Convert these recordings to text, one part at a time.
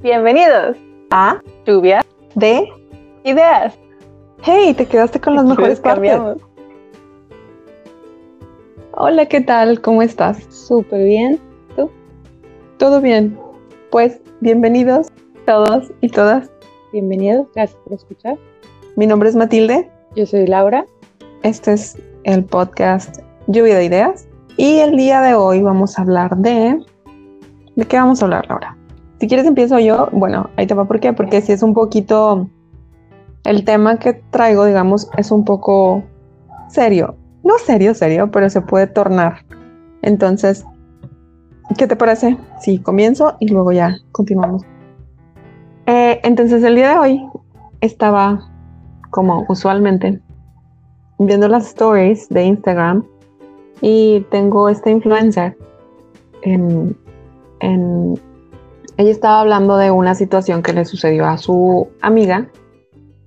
Bienvenidos a Lluvia de Ideas. Hey, te quedaste con las mejores partes. Hola, ¿qué tal? ¿Cómo estás? Súper bien. ¿Tú? Todo bien. Pues bienvenidos todos y todas. Bienvenidos, gracias por escuchar. Mi nombre es Matilde. Yo soy Laura. Este es el podcast Lluvia de Ideas. Y el día de hoy vamos a hablar de... ¿De qué vamos a hablar, Laura? Si quieres empiezo yo. Bueno, ahí te va por qué. Porque si es un poquito... El tema que traigo, digamos, es un poco serio. No serio, serio, pero se puede tornar. Entonces, ¿qué te parece? Sí, comienzo y luego ya continuamos. Eh, entonces, el día de hoy estaba, como usualmente, viendo las stories de Instagram y tengo esta influencer en, en, ella estaba hablando de una situación que le sucedió a su amiga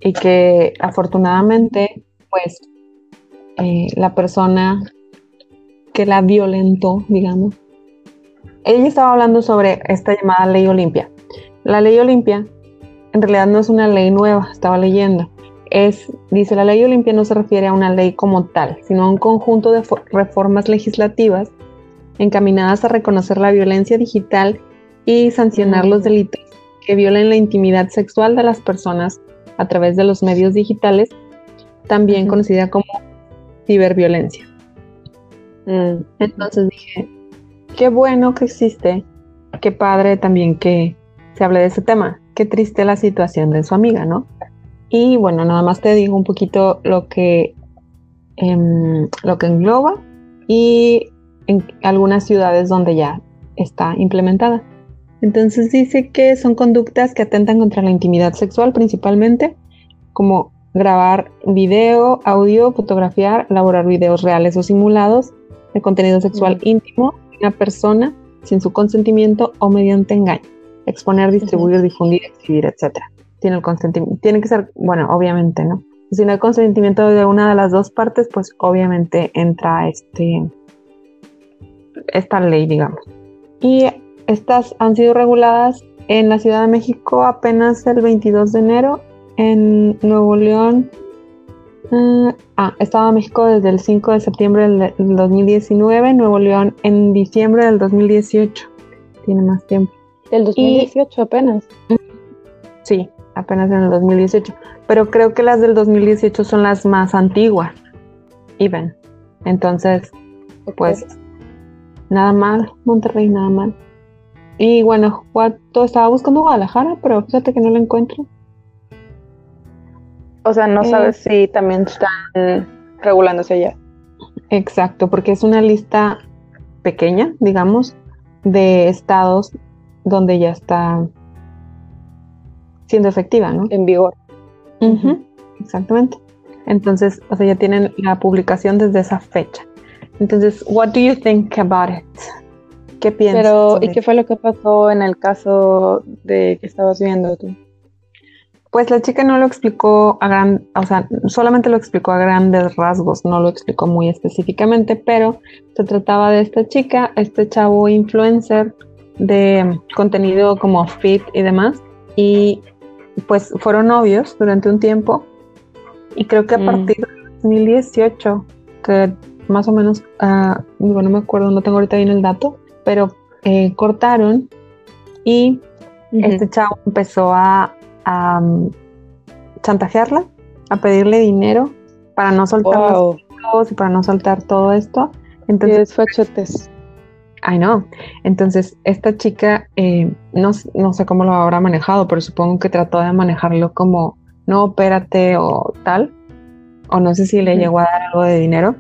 y que afortunadamente pues eh, la persona que la violentó, digamos, ella estaba hablando sobre esta llamada ley Olimpia. La ley Olimpia en realidad no es una ley nueva, estaba leyendo, es, dice, la ley Olimpia no se refiere a una ley como tal, sino a un conjunto de reformas legislativas encaminadas a reconocer la violencia digital y sancionar los delitos que violen la intimidad sexual de las personas a través de los medios digitales, también conocida como ciberviolencia. Mm. Entonces dije, qué bueno que existe, qué padre también que se hable de ese tema, qué triste la situación de su amiga, ¿no? Y bueno, nada más te digo un poquito lo que, em, lo que engloba y en algunas ciudades donde ya está implementada. Entonces dice que son conductas que atentan contra la intimidad sexual principalmente, como grabar video, audio, fotografiar, elaborar videos reales o simulados de contenido sexual íntimo de una persona sin su consentimiento o mediante engaño, exponer, distribuir, difundir, exhibir, etcétera tiene el consentimiento. Tiene que ser, bueno, obviamente, ¿no? Si no hay consentimiento de una de las dos partes, pues obviamente entra este esta ley, digamos. Y estas han sido reguladas en la Ciudad de México apenas el 22 de enero, en Nuevo León. Uh, ah, Estado de México desde el 5 de septiembre del, 2019, Nuevo León en diciembre del 2018. Tiene más tiempo. Del 2018 apenas. Sí, apenas en el 2018, pero creo que las del 2018 son las más antiguas, even. Entonces, pues nada mal, Monterrey, nada mal. Y Guanajuato estaba buscando Guadalajara, pero fíjate que no lo encuentro. O sea, no sabes eh, si también están regulándose allá. Exacto, porque es una lista pequeña, digamos, de estados donde ya está siendo efectiva, ¿no? En vigor. Exactamente. Entonces, o sea, ya tienen la publicación desde esa fecha. Entonces, what do you think about it? ¿Qué piensas? Pero, ¿y qué fue lo que pasó en el caso de que estabas viendo tú? Pues la chica no lo explicó a gran, o sea, solamente lo explicó a grandes rasgos, no lo explicó muy específicamente, pero se trataba de esta chica, este chavo influencer de contenido como fit y demás, y pues fueron novios durante un tiempo y creo que a mm. partir de 2018, que más o menos, uh, no me acuerdo, no tengo ahorita bien el dato, pero eh, cortaron y este chavo empezó a, um, chantajearla, a pedirle dinero para no soltar los y para no soltar todo esto. Entonces, fachotes. Ay, no. Entonces, esta chica, eh, no, sé cómo lo habrá manejado, pero supongo que trató de manejarlo como, no, espérate o tal. O no sé si le llegó a dar algo de dinero.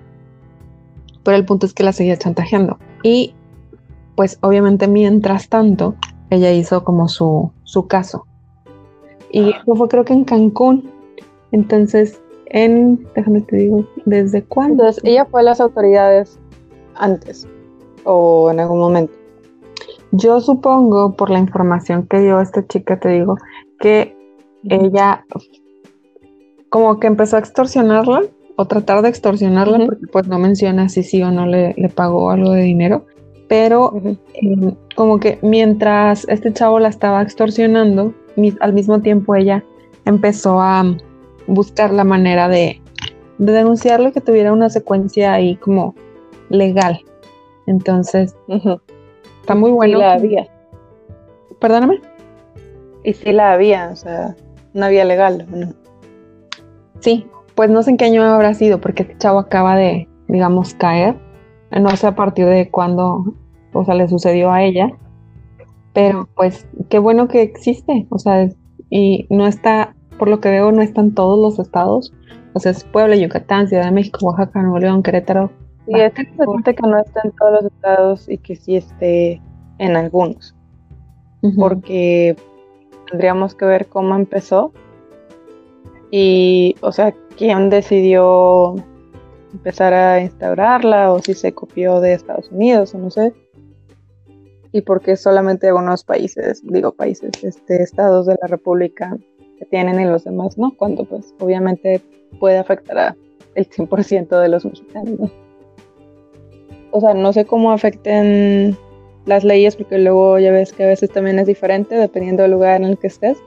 Pero el punto es que la seguía chantajeando. Y, pues, obviamente, mientras tanto, ella hizo como su, su caso. Y eso fue creo que en Cancún. Entonces, en, déjame te digo, ¿desde cuándo? Entonces, ella fue a las autoridades antes o en algún momento? Yo supongo, por la información que dio esta chica, te digo, que ella como que empezó a extorsionarla o tratar de extorsionarla, porque pues no menciona si sí o no le, pagó algo de dinero, pero eh, como que mientras este chavo la estaba extorsionando, mi- al mismo tiempo ella empezó a buscar la manera de, de denunciarlo y que tuviera una secuencia ahí como legal. Entonces, está muy bueno. Sí la había. Perdóname. Y sí la había, o sea, una vía legal. Sí, pues no sé en qué año habrá sido, porque este chavo acaba de, digamos, caer. No sé a partir de cuándo, o sea, le sucedió a ella. Pero pues qué bueno que existe, o sea, y no está, por lo que veo, no están todos los estados. O sea, es Puebla, Yucatán, Ciudad de México, Oaxaca, Nuevo León, Querétaro. Sí, es importante que no esté en todos los estados y que sí esté en algunos, porque tendríamos que ver cómo empezó y, o sea, quién decidió empezar a instaurarla o si se copió de Estados Unidos o no sé. Y por qué solamente algunos países, digo países, este, estados de la República que tienen y los demás no, cuando pues obviamente puede afectar a el 100% de los mexicanos, ¿no? O sea, no sé cómo afecten las leyes porque luego ya ves que a veces también es diferente dependiendo del lugar en el que estés.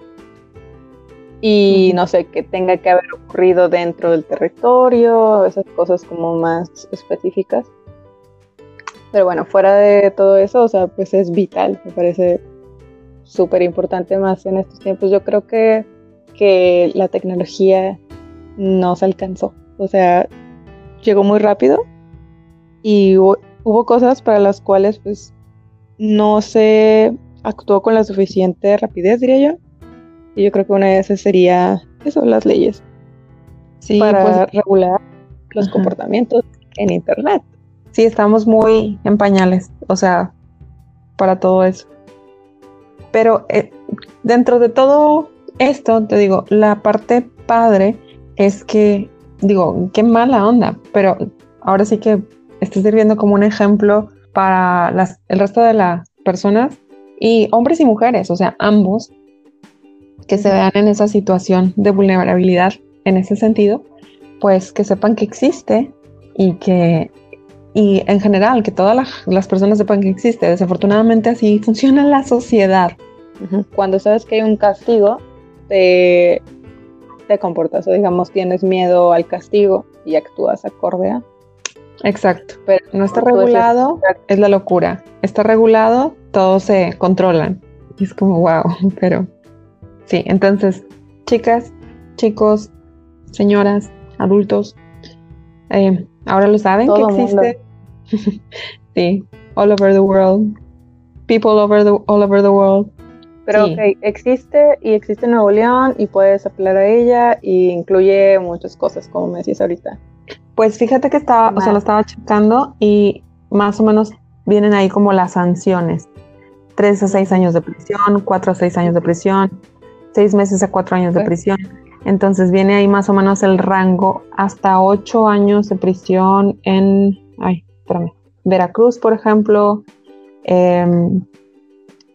Y no sé, que tenga que haber ocurrido dentro del territorio, esas cosas como más específicas. Pero bueno, fuera de todo eso, o sea, pues es vital, me parece súper importante más en estos tiempos. Yo creo que, que la tecnología no se alcanzó. O sea, llegó muy rápido y hubo, hubo cosas para las cuales pues no se actuó con la suficiente rapidez, diría yo. Y yo creo que una de esas sería eso, las leyes, Sí, para pues regular los Ajá. comportamientos en Internet. Sí, estamos muy en pañales, o sea, para todo eso. Pero eh, dentro de todo esto, te digo, la parte padre es que, digo, qué mala onda, pero ahora sí que está sirviendo como un ejemplo para el resto de las personas y hombres y mujeres, o sea, ambos, que se vean en esa situación de vulnerabilidad en ese sentido, pues que sepan que existe y que, y en general, que todas las, las personas sepan que existe. Desafortunadamente así funciona la sociedad. Cuando sabes que hay un castigo, te, te comportas o digamos tienes miedo al castigo y actúas acorde a. Exacto. Pero No está regulado, es la locura. Está regulado, todos se controlan. Y es como, wow, pero sí, entonces, chicas, chicos, señoras, adultos, eh, ahora lo saben Todo que existe. sí, all over the world. People over the, all over the world. Pero Sí. ok, existe y existe en Nuevo León y puedes apelar a ella y incluye muchas cosas, como me decías ahorita. Pues fíjate que estaba, o sea, lo estaba checando y más o menos vienen ahí como las sanciones. Tres a seis años de prisión, cuatro a seis años de prisión, seis meses a cuatro años de prisión. Entonces viene ahí más o menos el rango hasta ocho años de prisión en, ay, espérame, Veracruz, por ejemplo. Em,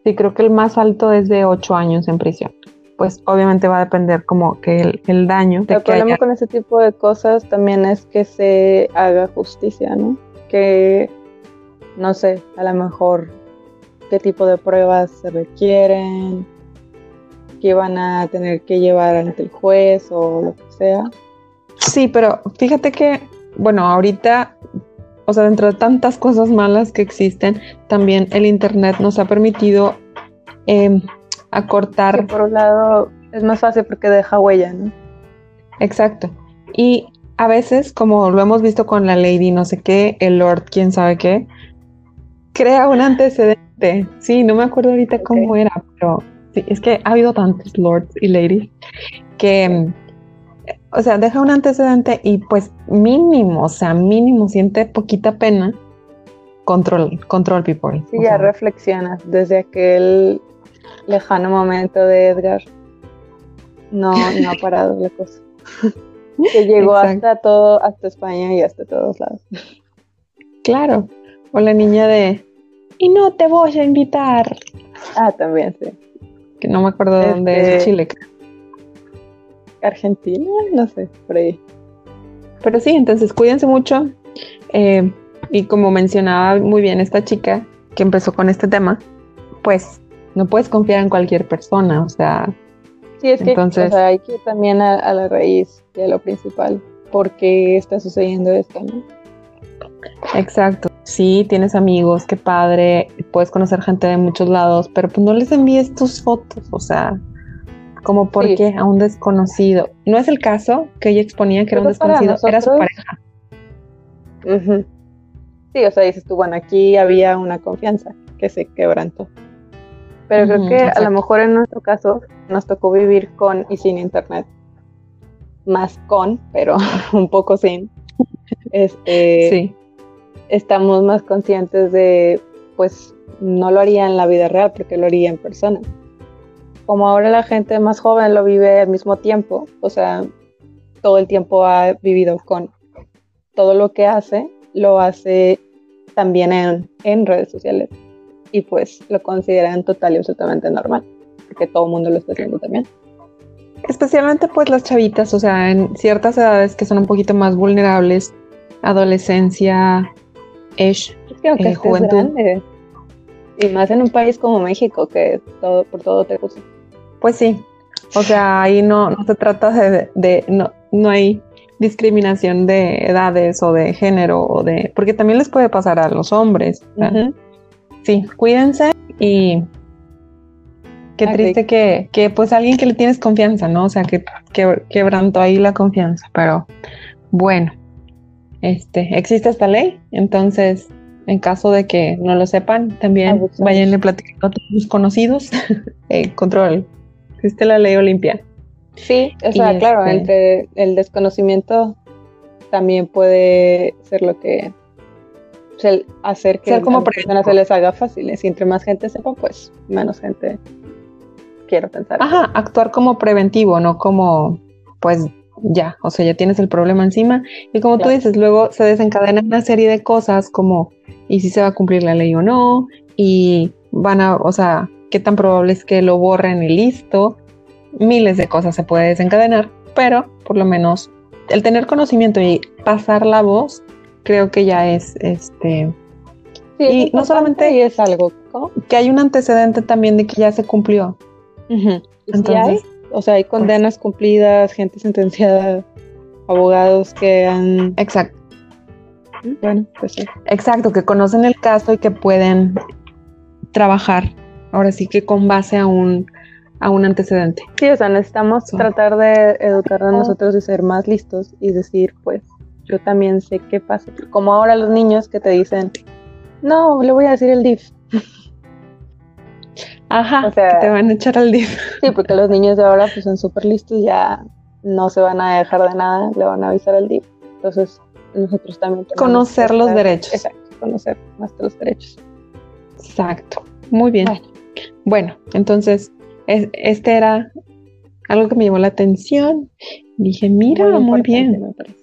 sí, creo que el más alto es de ocho años en prisión. Pues obviamente va a depender como que el, el daño de El que problema haya- con ese tipo de cosas también es que se haga justicia, ¿no? Que, no sé, a lo mejor qué tipo de pruebas se requieren, qué van a tener que llevar ante el juez o lo que sea. Sí, pero fíjate que, bueno, ahorita, o sea, dentro de tantas cosas malas que existen, también el Internet nos ha permitido em, Que acortar, por un lado es más fácil porque deja huella, ¿no? exacto. Y a veces, como lo hemos visto con la Lady, no sé qué, el Lord, quién sabe qué, crea un antecedente. Sí, no me acuerdo ahorita cómo era, pero sí, es que ha habido tantos Lords y Ladies que, em, o sea, deja un antecedente y pues mínimo, o sea, mínimo siente poquita pena. Control, control people. Sí, ya sea, reflexionas desde aquel lejano momento de Edgar. No, no ha parado la cosa. Que llegó Exacto. hasta todo, hasta España y hasta todos lados. Claro. O la niña de y no te voy a invitar. Ah, también, sí. Que no me acuerdo de dónde es Este- Chile. Argentina, no sé, por ahí. Pero sí, entonces cuídense mucho. eh, y como mencionaba muy bien esta chica, que empezó con este tema, pues no puedes confiar en cualquier persona, o sea, Sí, es que Entonces- o sea, hay que ir también a, a la raíz de lo principal. ¿Por qué está sucediendo esto? ¿no? exacto. Sí, tienes amigos, qué padre, puedes conocer gente de muchos lados, pero pues no les envíes tus fotos, o sea, como por Sí. a un desconocido. No es el caso que ella exponía que era un para desconocido, era su pareja. Sí, o sea, dices tú, bueno, aquí había una confianza que se quebrantó. Pero creo que a lo mejor en nuestro caso nos tocó vivir con y sin internet. Más con, pero un poco sin. Este, sí, estamos más conscientes de, pues, no lo haría en la vida real porque lo haría en persona. Como ahora la gente más joven lo vive al mismo tiempo, o sea, todo el tiempo ha vivido con todo lo que hace, lo hace también en, en redes sociales. Y pues lo consideran total y absolutamente normal, porque todo el mundo lo está haciendo también. especialmente pues las chavitas, o sea, en ciertas edades que son un poquito más vulnerables, adolescencia, Es que Eh, juventud. grande, y más en un país como México, que todo, por todo te juzgan. Pues sí, o sea, ahí no, no se trata de, de- no, no hay discriminación de edades o de género o de, porque también les puede pasar a los hombres. Sí, cuídense y qué triste que, que pues alguien que le tienes confianza, ¿no? O sea, que, que quebrantó ahí la confianza, pero bueno, este, existe esta ley, entonces en caso de que no lo sepan, también vayan a platicar a todos sus conocidos, eh, control, existe la ley Olimpia. Sí, o sea, Y claro, este- entre el desconocimiento también puede ser lo que o sea, hacer que Ser como a personas se les haga fácil. Y entre más gente sepa, pues menos gente quiero pensar. Ajá, actuar como preventivo, no como, pues ya, o sea, ya tienes el problema encima. Y como tú dices, luego se desencadena una serie de cosas como, ¿y si se va a cumplir la ley o no? Y van a, o sea, ¿qué tan probable es que lo borren y listo? Miles de cosas se puede desencadenar, pero por lo menos el tener conocimiento y pasar la voz, creo que ya es, este, Sí, y no solamente- es algo. que hay un antecedente también de que ya se cumplió. Entonces, o sea, hay condenas cumplidas, gente sentenciada, abogados que han. exacto. Bueno, pues sí. Exacto, que conocen el caso y que pueden trabajar, ahora sí que con base a un, a un antecedente. Sí, o sea, necesitamos tratar de educarnos nosotros y ser más listos y decir, pues, yo también sé qué pasa. Como ahora los niños que te dicen, no, le voy a decir el DIF. Ajá, O sea- que te van a echar al DIF. Sí, porque los niños de ahora pues son súper listos, ya no se van a dejar de nada, le van a avisar al DIF. Entonces, nosotros también tenemos Conocer que los derechos. Exacto, conocer nuestros derechos. Exacto, muy bien. Bueno. Bueno, entonces, es- este era algo que me llamó la atención. Dije, mira, muy, bien. me parece.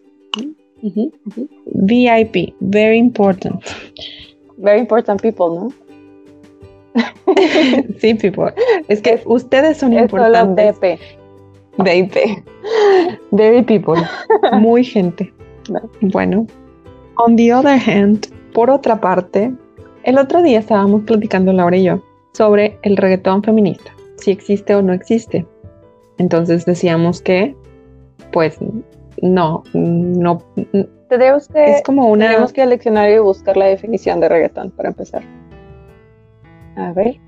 Ujú, ujú. VIP, very important. Very important people, ¿no? sí, people. Es que ustedes son Es solo importantes. BP. VIP. Very people. Muy gente. Bueno, on the other hand, por otra parte, el otro día estábamos platicando Laura y yo sobre el reggaetón feminista, si existe o no existe. Entonces decíamos que, pues, no, no, Tendríamos que, es como una... tendríamos que ir al diccionario y buscar la definición de reggaetón para empezar. A ver.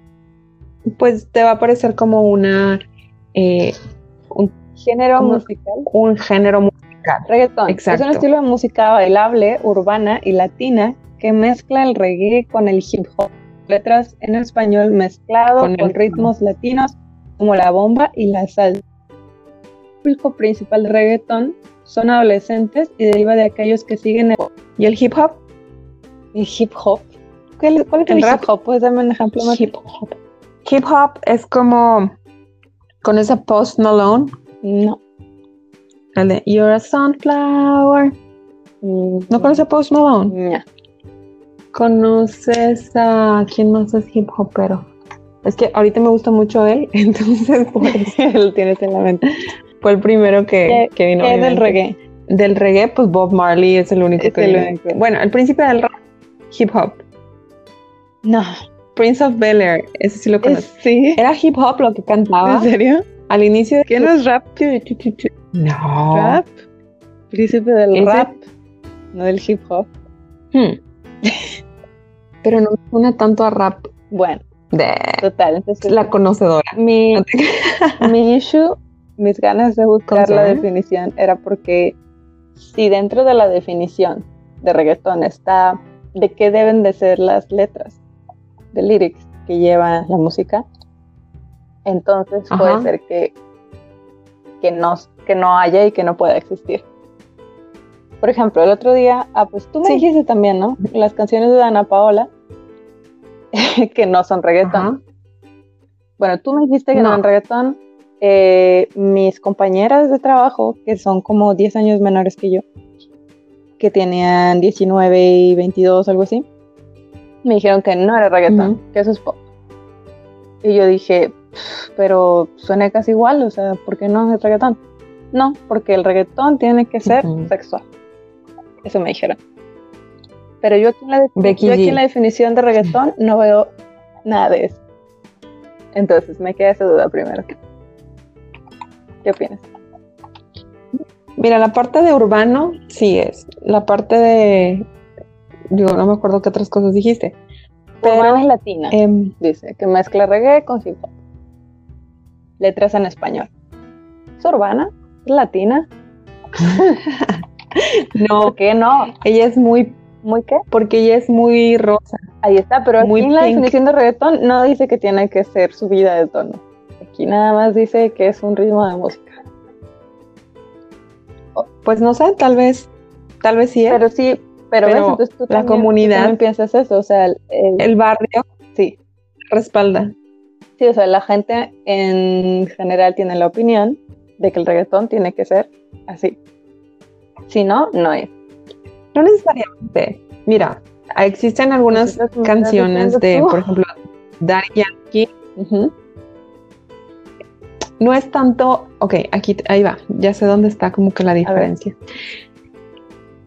Pues te va a parecer como una, eh, un, Género musical. un género musical. Reggaetón. Exacto. Es un estilo de música bailable, urbana y latina que mezcla el reggae con el hip hop. Letras en español mezclado Con ritmos latinos como la bomba y la salsa. El público principal de reggaetón son adolescentes y deriva de aquellos que siguen el, ¿Y el hip hop? el hip hop. ¿Cuál, cuál es ¿El hip hop? ¿Puedes darme un ejemplo más? Hip hop. Hip hop es como con esa Post Malone, No. de You're a Sunflower. Mm, ¿No conoces a Post Malone? No. ¿Conoces a quién más es hip hopero? Es que ahorita me gusta mucho él, entonces pues, Lo tienes en la mente. fue el primero que, ¿Qué- que vino. ¿Qué del reggae? Del reggae, pues Bob Marley es el único Es que el único. Bueno, el príncipe del rap, hip hop. No. Prince of Bel Air, ese sí lo Es- conozco. sí. Era hip hop lo que cantaba ¿En serio? al inicio. de- ¿Qué no es rap? No. ¿Rap? Príncipe del Ese- rap, no del hip hop. Hmm. Pero no me suena tanto a rap Bueno, de total. Entonces, la conocedora. mi, mi issue, mis ganas de buscar ¿Cómo la definición era porque si dentro de la definición de reggaetón está de qué deben de ser las letras de lyrics que lleva la música, entonces Ajá. puede ser que, que, no, que no haya y que no pueda existir. Por ejemplo, el otro día, ah, pues tú me Sí. dijiste también, ¿no? Las canciones de Dana Paola, que no son reggaetón. Ajá. Bueno, tú me dijiste que No. en reggaetón. eh, mis compañeras de trabajo, que son como 10 años menores que yo, que tenían 19 y 22, algo así, me dijeron que no era reggaetón, que eso es pop. Y yo dije, "Pff, pero suena casi igual, o sea, ¿por qué no es reggaetón? No, porque el reggaetón tiene que ser sexual. Eso me dijeron. Pero yo aquí, en la, Becky yo aquí G. en la definición de reggaetón no veo nada de eso. Entonces me queda esa duda primero. ¿Qué opinas? Mira, la parte de urbano sí es. La parte de. Digo, no me acuerdo qué otras cosas dijiste. Pero. Urbana y latina, em, dice, que mezcla reggae con hip hop. Letras en español. ¿Es urbana? ¿Es latina? no, ¿Por qué no? ella es muy. ¿Muy qué? Porque ella es muy rosa. Ahí está, pero aquí Muy en la pink. definición de reggaetón no dice que tiene que ser subida de tono. Aquí nada más dice que es un ritmo de música. Pues no sé, tal vez. Tal vez sí es. Pero sí, pero, Pero ves, entonces tú la también- tú comunidad- también piensas eso, o sea, el- el- El barrio sí, respalda. sí, o sea, la gente en general tiene la opinión de que el reggaetón tiene que ser así. Si no, no es. No necesariamente. Mira, existen algunas es canciones de, tú. por ejemplo, Daddy Yankee. No es tanto, ok, aquí, ahí va, ya sé dónde está como que la diferencia.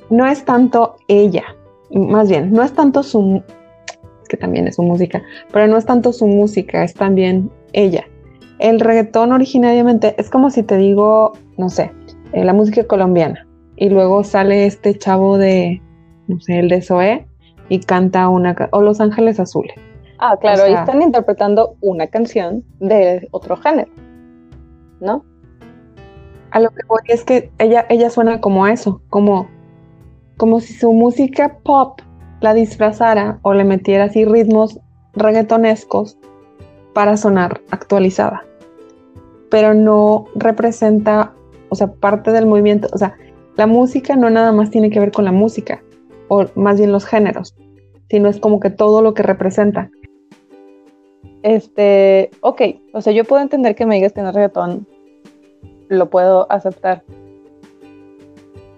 No es tanto ella, más bien, no es tanto su, que también es su música, pero no es tanto su música, es también ella. El reggaetón originariamente es como si te digo, no sé, eh, la música colombiana, y luego sale este chavo de, no sé, el de Zoé, y canta una, o Los Ángeles Azules. Ah, claro, O sea- están interpretando una canción de otro género, ¿no? A lo que voy es que ella, ella suena como eso, como, como si su música pop la disfrazara o le metiera así ritmos reggaetonescos para sonar actualizada. Pero no representa, o sea, parte del movimiento, o sea, la música no nada más tiene que ver con la música, o más bien los géneros, sino es como que todo lo que representa. Este, ok, o sea, yo puedo entender que me digas que no es reggaetón, lo puedo aceptar,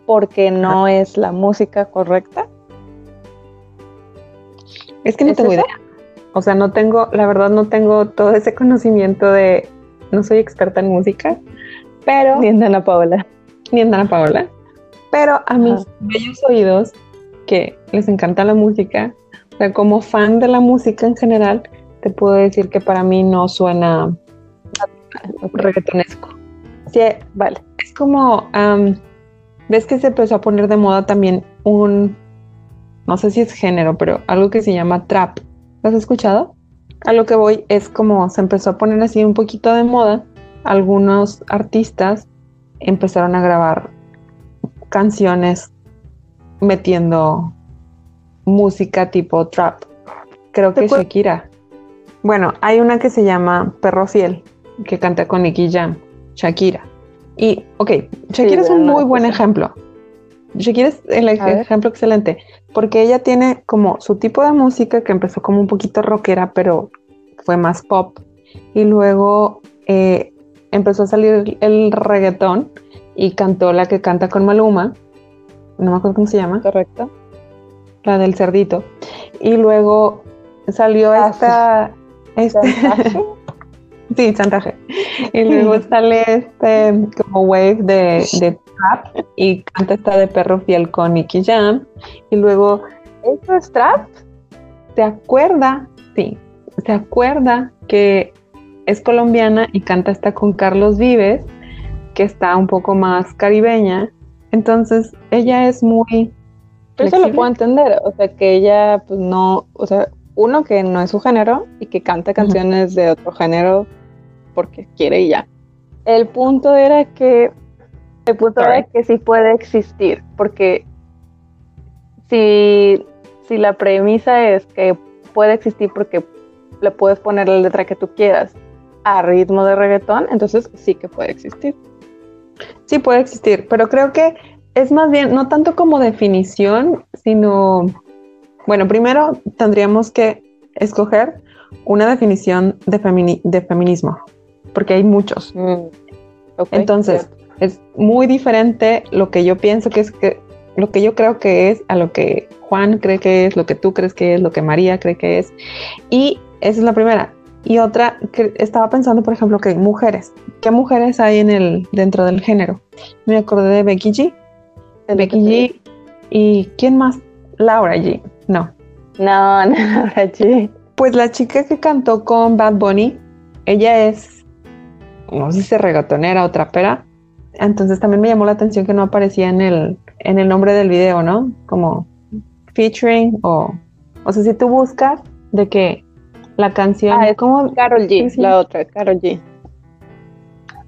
porque no es la música correcta. Es que no ¿Es tengo eso? idea. O sea, no tengo, la verdad no tengo todo ese conocimiento de, no soy experta en música, pero Ni en Paola. ni en Dana Paola, pero a mis Ajá. bellos oídos que les encanta la música, o sea, como fan de la música en general, te puedo decir que para mí no suena reggaetonesco. Sí, Vale. es como, am, ves que se empezó a poner de moda también un, no sé si es género, pero algo que se llama trap. ¿Lo has escuchado? A lo que voy es como se empezó a poner así un poquito de moda. Algunos artistas empezaron a grabar canciones metiendo música tipo trap. Creo ¿Te que Shakira. Bueno, hay una que se llama Perro Fiel, que canta con Nicky Jam, Shakira. Y, ok, Shakira es un muy buen ejemplo. Shakira es el ej- A ver. ejemplo excelente, porque ella tiene como su tipo de música que empezó como un poquito rockera, pero fue más pop. Y luego eh, empezó a salir el reggaetón y cantó la que canta con Maluma, no me acuerdo cómo se llama, Correcto. la del cerdito. Y luego salió Ah, esta... este- ¿Chantaje? Sí, chantaje. Y luego sale este como wave de, de trap y canta esta de perro fiel con Nicky Jam. Y luego, ¿Eso es trap? se acuerda, sí, se acuerda que es colombiana y canta esta con Carlos Vives, que está un poco más caribeña. Entonces, ella es muy... Pero eso lo puedo entender, o sea, que ella, pues no, o sea, uno que no es su género y que canta canciones de otro género porque quiere y ya. El punto era que, el punto era que sí puede existir, porque si, si la premisa es que puede existir porque le puedes poner la letra que tú quieras a ritmo de reggaetón, entonces sí que puede existir. Sí puede existir, pero creo que es más bien, no tanto como definición, sino, bueno, primero tendríamos que escoger una definición de, de feminismo, porque hay muchos. Mm, entonces, es muy diferente lo que yo pienso que es que, lo que yo creo que es a lo que Juan cree que es, lo que tú crees que es, lo que María cree que es. Y esa es la primera. Y otra, que estaba pensando, por ejemplo, que mujeres. ¿Qué mujeres hay en el, dentro del género? Me acordé de Becky G. Becky G. ¿Y quién más? Laura G. No. No, no, Laura G. Pues la chica que cantó con Bad Bunny, ella es, no sé si regatonera o trapera. Entonces también me llamó la atención que no aparecía en el, en el nombre del video, ¿no? Como featuring o, o sea, si tú buscas de que la canción. Ah, es como Carol G, la otra, Carol G.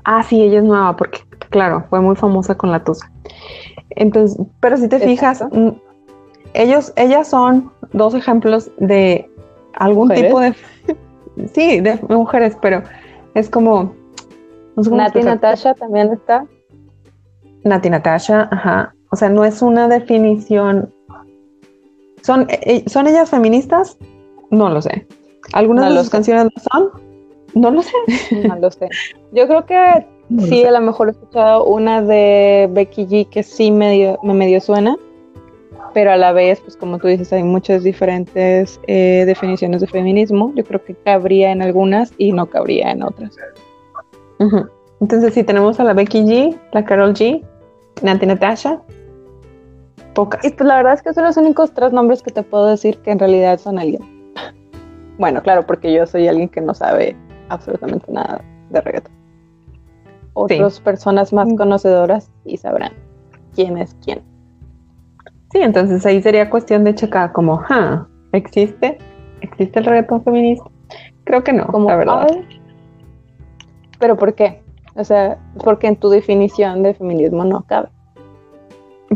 Ah, sí, ella es nueva, porque, claro, fue muy famosa con la Tusa. Entonces, pero si te fijas, mm, ellos, ellas son dos ejemplos de algún tipo de. Sí, de mujeres, pero es como. Nati Natasha también está. Nati Natasha, ajá. O sea, no es una definición. ¿Son, eh, eh, ¿Son ellas feministas? No lo sé. ¿Algunas de sus canciones lo son? No lo sé. No lo sé. Yo creo que sí, a lo mejor he escuchado una de Becky G que sí me medio suena, pero a la vez, pues como tú dices, hay muchas diferentes eh, definiciones de feminismo. Yo creo que cabría en algunas y no cabría en otras. Entonces, sí, tenemos a la Becky G, la Carol G, Nanti Natasha, pocas. Y pues la verdad es que son los únicos tres nombres que te puedo decir que en realidad son alguien. Bueno, claro, porque yo soy alguien que no sabe absolutamente nada de reggaetón. Otras personas más mm. conocedoras y sabrán quién es quién. Sí, entonces ahí sería cuestión de checar como, ¿ah? ¿existe? ¿Existe el reggaetón feminista? Creo que no, como, la verdad. ¿Pero por qué? O sea, porque en tu definición de feminismo no cabe.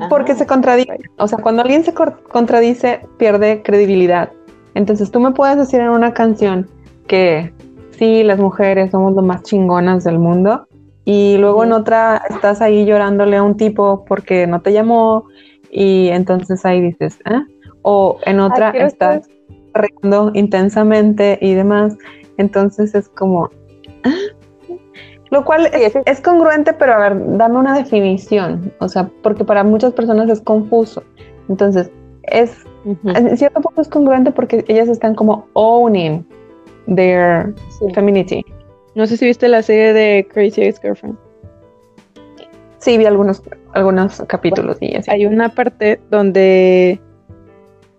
Porque se contradice. O sea, cuando alguien se contradice, pierde credibilidad. Entonces tú me puedes decir en una canción que sí, las mujeres somos lo más chingonas del mundo y luego en otra estás ahí llorándole a un tipo porque no te llamó y entonces ahí dices, ¿eh? O en otra estás riendo intensamente y demás. Entonces es como... ¿ah? Lo cual es, es, congruente, pero a ver, dame una definición. O sea, porque para muchas personas es confuso. Entonces, es en cierto punto es congruente porque ellas están como owning their femininity. No sé si viste la serie de Crazy Ex-Girlfriend. Sí, vi algunos, algunos capítulos y así. Hay una parte donde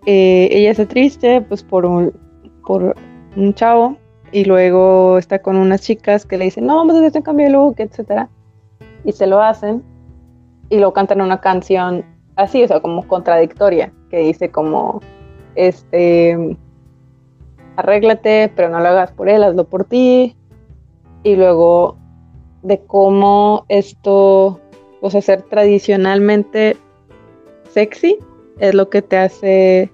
eh, ella está triste pues por un, por un chavo y luego está con unas chicas que le dicen, no, vamos a hacer un cambio de look, etcétera. Y se lo hacen y lo cantan una canción así, o sea, como contradictoria que dice como, este, arréglate, pero no lo hagas por él, hazlo por ti. Y luego de cómo esto, o sea, ser tradicionalmente sexy es lo que te hace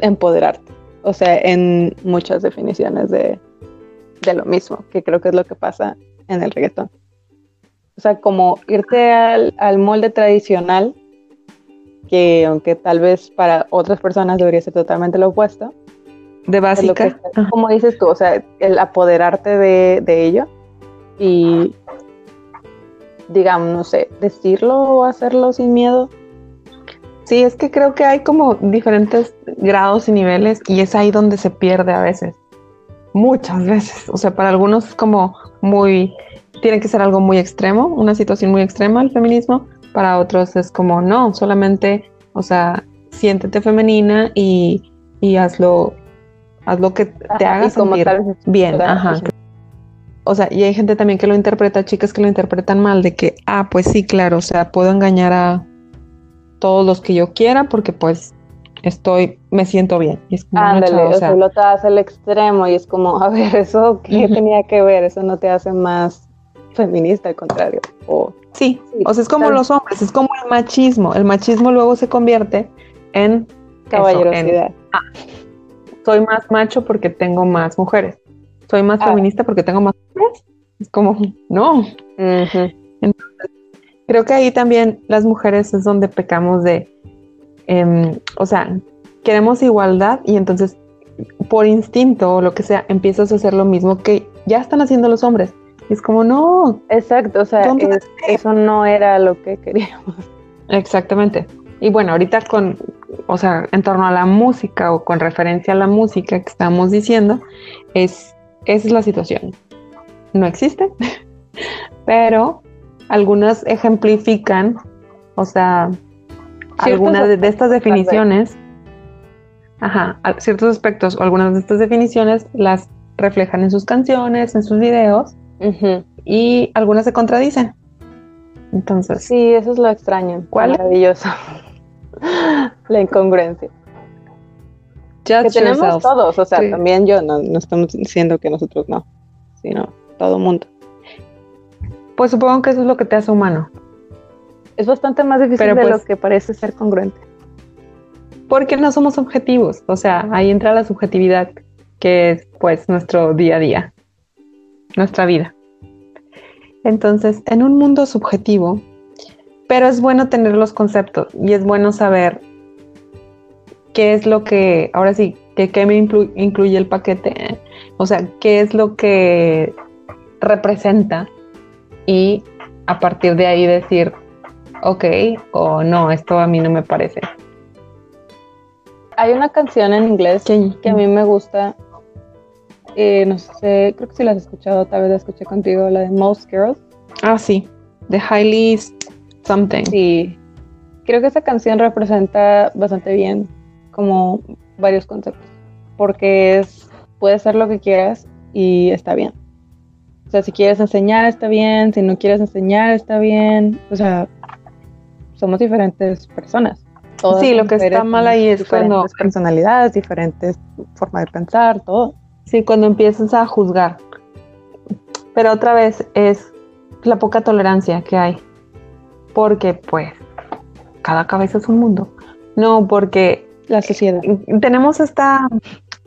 empoderarte. O sea, en muchas definiciones de, de lo mismo, que creo que es lo que pasa en el reggaetón. O sea, como irte al, al molde tradicional que aunque tal vez para otras personas debería ser totalmente lo opuesto. De básica. como dices tú, o sea, el apoderarte de, ello y, digamos, no sé, decirlo o hacerlo sin miedo. Sí, es que creo que hay como diferentes grados y niveles y es ahí donde se pierde a veces. Muchas veces. O sea, para algunos es como muy, tiene que ser algo muy extremo, una situación muy extrema el feminismo, para otros es como, no, solamente, o sea, siéntete femenina y, hazlo haz lo que te Ajá, haga y sentir tal bien, ¿verdad? ajá. O sea, y hay gente también que lo interpreta, chicas que lo interpretan mal, de que, ah, pues sí, claro, o sea, puedo engañar a todos los que yo quiera porque pues estoy, me siento bien. Y es como, Ándale, chava, o sea, lo te hace el extremo y es como, a ver, ¿eso qué tenía que ver? Eso no te hace más feminista, al contrario. O, Sí, o sea, es como los hombres, es como el machismo. El machismo luego se convierte en eso, en caballerosidad. soy más macho porque tengo más mujeres. Soy más Ah. feminista porque tengo más mujeres. Es como, no. Ujú. Creo que ahí también las mujeres es donde pecamos de, em, o sea, queremos igualdad y entonces por instinto o lo que sea empiezas a hacer lo mismo que ya están haciendo los hombres. Es como, no, Exacto, o sea, ¿Dónde es- eso no era lo que queríamos. Exactamente. Y bueno, ahorita con, o sea, en torno a la música o con referencia a la música que estamos diciendo, es, esa es la situación. No existe, pero algunas ejemplifican, o sea, algunas de, de estas definiciones, ajá, ciertos aspectos o algunas de estas definiciones las reflejan en sus canciones, en sus videos, Y algunas se contradicen. Entonces, Sí, eso es lo extraño. ¿Cuál? Maravilloso. La incongruencia. Que tenemos yourself. todos, o sea, Sí. también yo, no, no estamos diciendo que nosotros no, sino todo mundo. Pues supongo que eso es lo que te hace humano. Es bastante más difícil Pero de pues- lo que parece ser congruente. Porque no somos objetivos. O sea, ahí entra la subjetividad, que es pues nuestro día a día, nuestra vida. Entonces, en un mundo subjetivo, pero es bueno tener los conceptos y es bueno saber qué es lo que, ahora sí, que qué me inclu- incluye el paquete, o sea, qué es lo que representa y a partir de ahí decir, ok, o no, esto a mí no me parece. Hay una canción en inglés ¿Qué? que a mí me gusta. Eh, no sé, creo que si la has escuchado, tal vez la escuché contigo, la de Most Girls. Ah, sí, The Highly Something. Sí, creo que esa canción representa bastante bien como varios conceptos, porque es, puedes hacer lo que quieras y está bien. O sea, si quieres enseñar está bien, si no quieres enseñar está bien, o sea, somos diferentes personas. Todas Sí, lo que está mal ahí es diferentes cuando- personalidades, diferentes formas de pensar, todo. Sí, cuando empiezas a juzgar. Pero otra vez es la poca tolerancia que hay. Porque, pues, cada cabeza es un mundo. No, porque La sociedad. tenemos esta,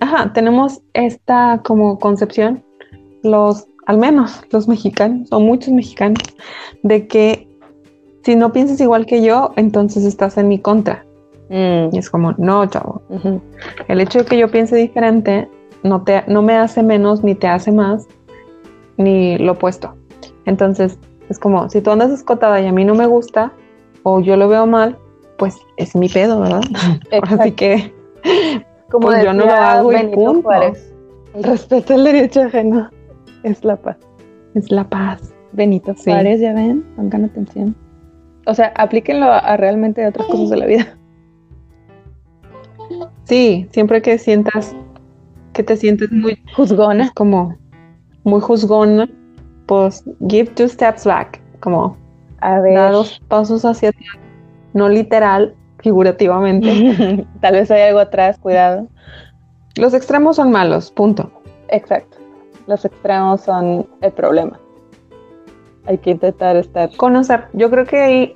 ajá, tenemos esta como concepción, los, al menos los mexicanos, o muchos mexicanos, de que si no piensas igual que yo, entonces estás en mi contra. Mm, Y es como, no, chavo. El hecho de que yo piense diferente no, te, no me hace menos, ni te hace más, ni lo opuesto. Entonces, es como, si tú andas escotada y a mí no me gusta, o yo lo veo mal, pues es mi pedo, ¿verdad? Así que, Como Pues yo no lo hago y punto. Juárez, el respeto al derecho ajeno es la paz. es la paz. Benito Sí. Juárez, ya ven, pongan atención. O sea, aplíquenlo a, a realmente otras cosas de la vida. Sí, siempre que sientas que te sientes muy, Juzgona. como, muy juzgona, pues give two steps back, como A ver. da dos pasos hacia atrás, no literal, figurativamente. Tal vez hay algo atrás, cuidado. Los extremos son malos, punto. Exacto. Los extremos son el problema. Hay que intentar estar. Conocer, yo creo que ahí,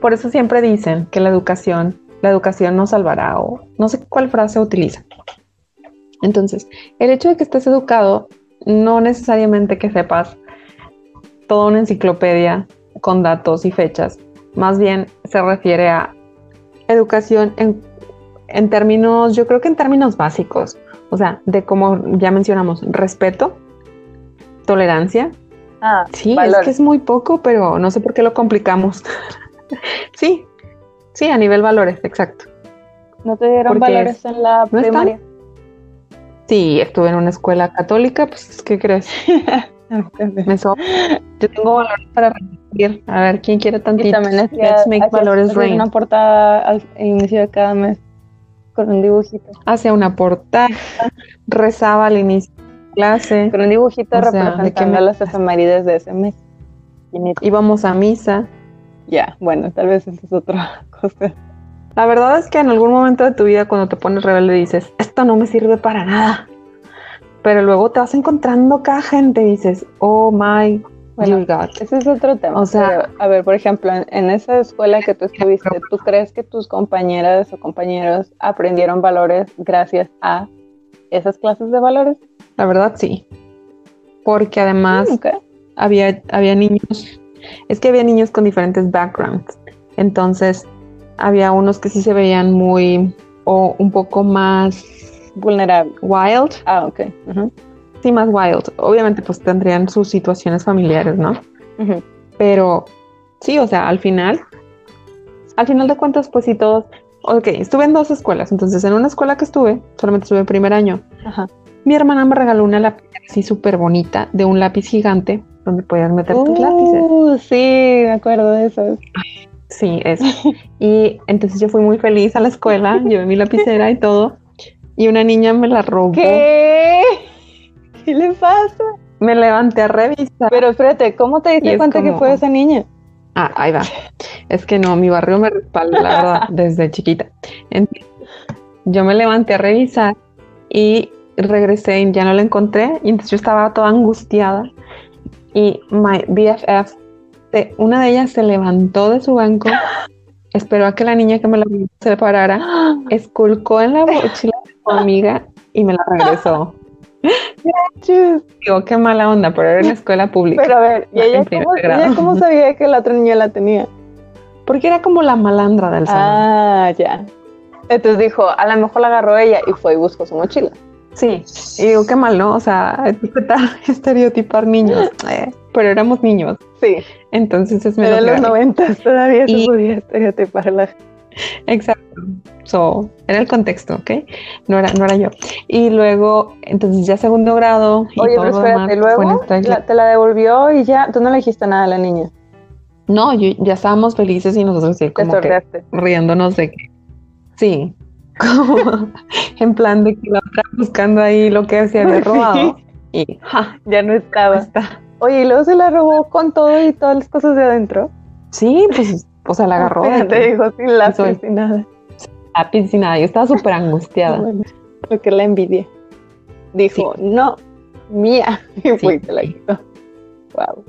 por eso siempre dicen que la educación, la educación nos salvará o no sé cuál frase utilizan. Entonces, el hecho de que estés educado, no necesariamente que sepas toda una enciclopedia con datos y fechas, más bien se refiere a educación en, en términos, yo creo que en términos básicos, o sea, de como ya mencionamos, respeto, tolerancia, Ah, Sí, es que es muy poco, pero no sé por qué lo complicamos. sí, sí, a nivel valores, exacto. ¿No te dieron porque valores en la primaria? Sí, estuve en una escuela católica, pues, ¿qué crees? Me Yo tengo valores para repetir. A ver, ¿quién quiere Y tantito? también hacía, Let's make hacías- valores hacías rain. una portada al inicio de cada mes con un dibujito. Hacia una portada, rezaba al inicio de clase, Con un dibujito O sea, ¿de representando me- las efemérides de ese mes. Íbamos a misa. Ya, bueno, tal vez esa es otra cosa. La verdad es que en algún momento de tu vida cuando te pones rebelde dices, esto no me sirve para nada. Pero luego te vas encontrando cada gente y dices, oh my Bueno, God. Ese es otro tema. O sea- Pero, a ver, por ejemplo, en, en esa escuela que tú estuviste, ¿tú crees que tus compañeras o compañeros aprendieron valores gracias a esas clases de valores? La verdad sí. Porque además había, había niños, es que había niños con diferentes backgrounds. Entonces, había unos que sí se veían muy, o un poco más Vulnerable. wild, Ah, ok. Ujú, sí, más wild. Obviamente, pues tendrían sus situaciones familiares, ¿no? ujú. Pero sí, o sea, al final, al final de cuentas, pues sí, todos, ok, estuve en dos escuelas. Entonces, en una escuela que estuve, solamente estuve el primer año, Ajá. mi hermana me regaló una lápiz así súper bonita, de un lápiz gigante, donde podías meter tus lápices. Uh, sí, me acuerdo de eso. Sí, eso. Y entonces yo fui muy feliz a la escuela, llevé mi lapicera y todo. Y una niña me la robó. ¿Qué? ¿Qué le pasa? Me levanté a revisar. Pero espérate, ¿cómo te diste cuenta que fue esa niña? Ah, ahí va. Es que no, mi barrio me respalda, la verdad, desde chiquita. Entonces, yo me levanté a revisar y regresé y ya no la encontré. Y entonces yo estaba toda angustiada. Y my BFF, se- una de ellas se levantó de su banco, esperó a que la niña que me la se parara, esculcó en la mochila de su amiga y me la regresó. Digo, qué mala onda, pero era en escuela pública. Pero a ver, ¿y ella cómo, grado. ella cómo sabía que la otra niña la tenía? Porque era como la malandra del salón. Ah, ya. Entonces dijo, a lo mejor la agarró ella y fue y buscó su mochila. Sí, y digo, qué mal, ¿no? O sea, estereotipar niños. eh, pero éramos niños, Sí, entonces es menos en los noventas todavía Y- se podía estereotipar a la gente. Exacto. So, era el contexto, ¿ok? No era, no era yo. Y luego, entonces ya segundo grado y Oye, todo pero demás espérate, luego la- te la devolvió y ya, tú no le dijiste nada a la niña. No, yo- ya estábamos felices y nosotros sí, como que riéndonos de que, sí, como en plan de que la otra buscando ahí lo que se había robado y, ja, Ya no estaba. está. Oye, y luego se la robó con todo y todas las cosas de adentro. Sí, pues, o sea, la agarró Te dijo sin lápiz, soy. sin nada. lápiz y nada. Yo estaba súper angustiada. Bueno, lo que la envidia. Dijo, no, mía. Y fue y te la quitó. Wow.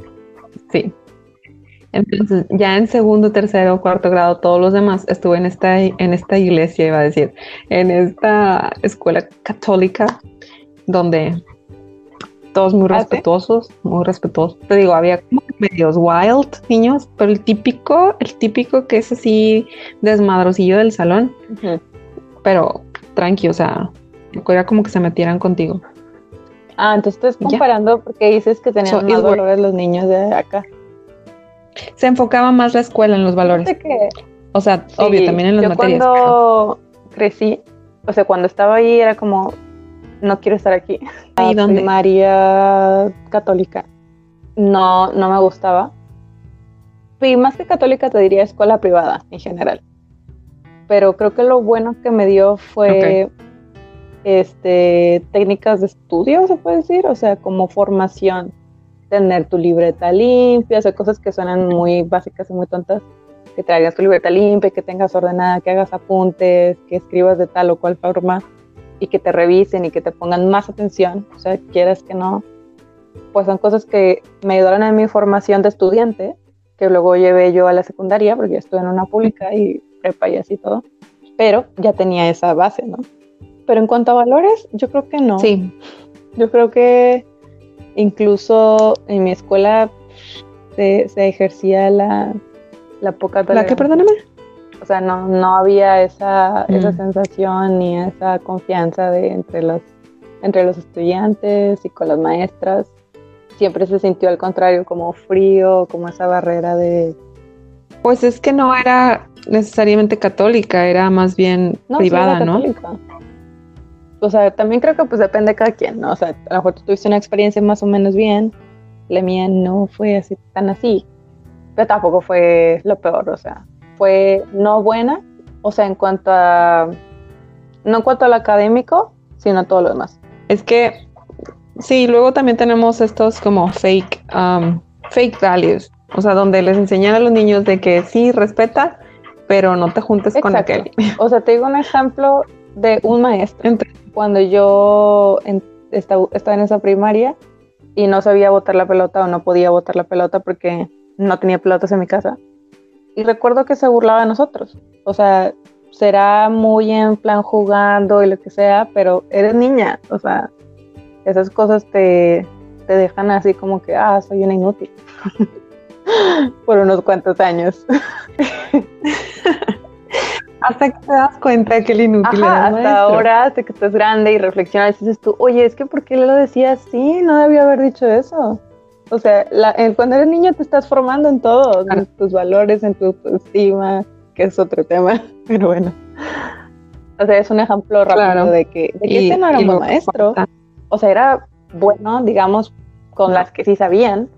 Sí. Entonces, ya en segundo, tercero, cuarto grado, todos los demás, estuve en esta, en esta iglesia, iba a decir, en esta escuela católica, donde todos muy ¿Ah, sí? respetuosos, muy respetuosos. Te digo, había como medios wild niños, pero el típico, el típico que es así desmadrosillo del salón, pero tranqui, o sea, era como que se metieran contigo. Ah, entonces estás comparando porque dices que tenían So, más valores los niños de acá. Se enfocaba más la escuela en los valores. Que O sea, sí, obvio, también en las yo materias. cuando crecí, o sea, cuando estaba ahí era como, no quiero estar aquí. ¿Y La dónde? Primaria católica. No, no me gustaba. Y más que católica te diría escuela privada en general. Pero creo que lo bueno que me dio fue este técnicas de estudio, se puede decir, o sea, como formación, tener tu libreta limpia, o sea, cosas que suenan muy básicas y muy tontas, que traigas tu libreta limpia, que tengas ordenada, que hagas apuntes, que escribas de tal o cual forma y que te revisen y que te pongan más atención, o sea, quieras que no, pues son cosas que me ayudaron en mi formación de estudiante, que luego llevé yo a la secundaria, porque yo estuve en una pública y prepa y así todo, pero ya tenía esa base, ¿no? Pero en cuanto a valores, yo creo que no. Sí, Yo creo que incluso en mi escuela se, se ejercía la, la poca ¿la que perdóname? O sea, no, no había esa, esa Mm. sensación ni esa confianza de entre los, entre los estudiantes y con las maestras. Siempre se sintió al contrario, como frío, como esa barrera de... Pues es que no era necesariamente católica, era más bien No, sí privada, era ¿no? católica. O sea, también creo que pues depende de cada quien, ¿no? O sea, a lo mejor tú tuviste una experiencia más o menos bien, la mía no fue así tan así, pero tampoco fue lo peor, o sea, fue no buena, o sea, en cuanto a, no en cuanto a lo académico, sino a todo lo demás. Es que sí, luego también tenemos estos como fake, um, fake values, o sea, donde les enseñan a los niños de que sí, respeta, pero no te juntes con aquel. O sea, te digo un ejemplo de un maestro. Cuando yo estaba, en esa primaria y no sabía botar la pelota o no podía botar la pelota porque no tenía pelotas en mi casa. Y recuerdo que se burlaba de nosotros. O sea, será muy en plan jugando y lo que sea, pero eres niña. O sea, esas cosas te, te dejan así como que, ah, soy una inútil. Por unos cuantos años. hasta que te das cuenta que el inútil Ajá, hasta ahora, hasta que estás grande y reflexionas y dices tú, oye, es que ¿por qué lo decías así? No debía haber dicho eso. O sea, cuando eres niño te estás formando en todo, en tus valores, en tu autoestima, que es otro tema, pero bueno. O sea, es un ejemplo rápido de que, de que este no era un maestro. O sea, era bueno, digamos, con las que sí sabían,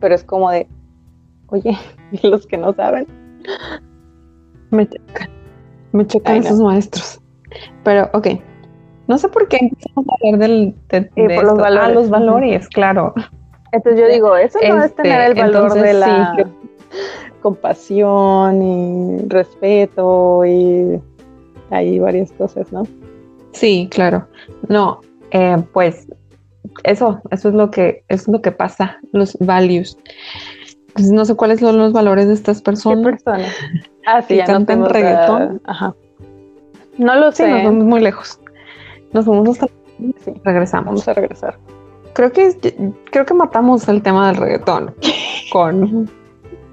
pero es como de, oye, ¿y los que no saben? Me chocan, me chocan esos maestros. Pero, ok, no sé por qué empezamos a hablar del, de, los valores. Ah, los valores, claro. Entonces yo digo, eso no es tener el este, valor de la compasión y respeto y hay varias cosas, ¿no? Sí, claro. No, eh, pues eso, eso es lo que es lo que pasa, los values. Pues no sé cuáles son los valores de estas personas. ¿Qué personas? Ah, sí, que cantan reggaetón. Ajá. No lo sé. nos vamos muy lejos. Nos vamos hasta sí. regresamos. Vamos a regresar. Creo que creo que matamos el tema del reggaetón con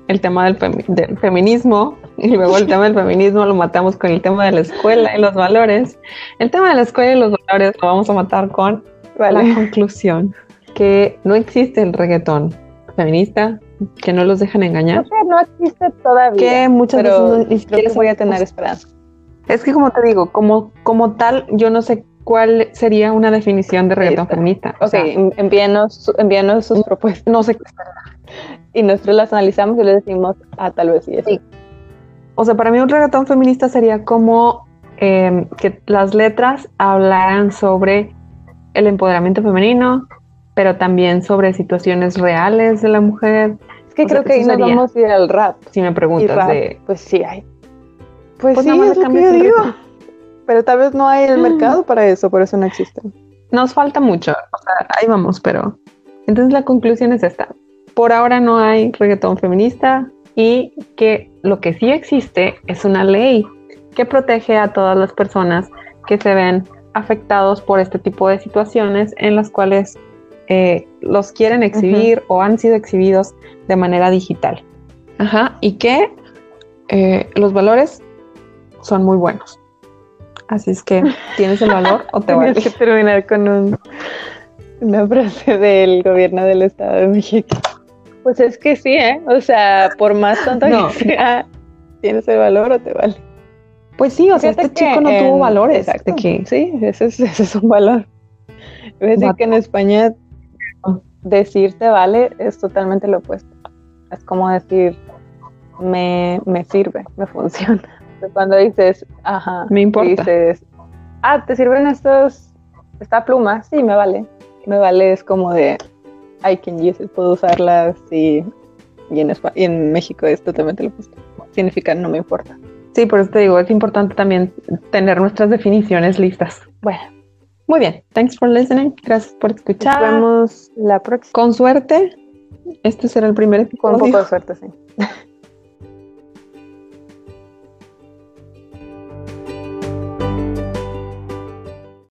el tema del, feminismo y luego el tema del feminismo lo matamos con el tema de la escuela y los valores. El tema de la escuela y los valores lo vamos a matar con la conclusión que no existe el reggaetón feminista, que no los dejan engañar. No, existe todavía. Que muchas veces creo que voy a tener esperanza. Es que como te digo, como, como tal, yo no sé cuál sería una definición de reggaetón feminista. Ok, envíenos, envíanos sus propuestas. No sé qué Y nosotros las analizamos y le decimos, ah, tal vez sí, sí. O sea, para mí un reggaetón feminista sería como em, que las letras hablaran sobre el empoderamiento femenino, pero también sobre situaciones reales de la mujer. Es que creo que ahí nos vamos a ir al rap. Si me preguntas de... Pues sí hay. Pues, pues sí, es lo que yo digo. Pero tal vez no hay el mercado para eso, por eso no existe. Nos falta mucho, o sea, ahí vamos, pero... Entonces la conclusión es esta. Por ahora no hay reggaetón feminista y que lo que sí existe es una ley que protege a todas las personas que se ven afectados por este tipo de situaciones en las cuales eh, los quieren exhibir o han sido exhibidos de manera digital. Ajá, y que eh, los valores son muy buenos. Así es que tienes el valor o te Tienes que terminar con una frase del gobierno del Estado de México. Pues es que sí, ¿eh? O sea, por más tonto que sea, tienes el valor o te vale. Pues sí, o sea, este chico no tuvo valores. Exacto. Que... Sí, ese es, ese es un valor. Es decir, que en España decirte vale es totalmente lo opuesto. Es como decir, me, me sirve, me funciona. Cuando dices, ajá, me importa. Dices, ah, ¿te sirven estos, esta pluma? Sí, me vale. Me vale es como de, I can use it, puedo usarlas y, y, en, y en México es totalmente lo opuesto. Significa no me importa. Sí, por eso te digo, es importante también tener nuestras definiciones listas. Bueno, muy bien. Thanks for listening. Gracias por escuchar. Nos vemos la próxima. Con suerte. Este será el primer episodio. Con un poco de suerte, sí.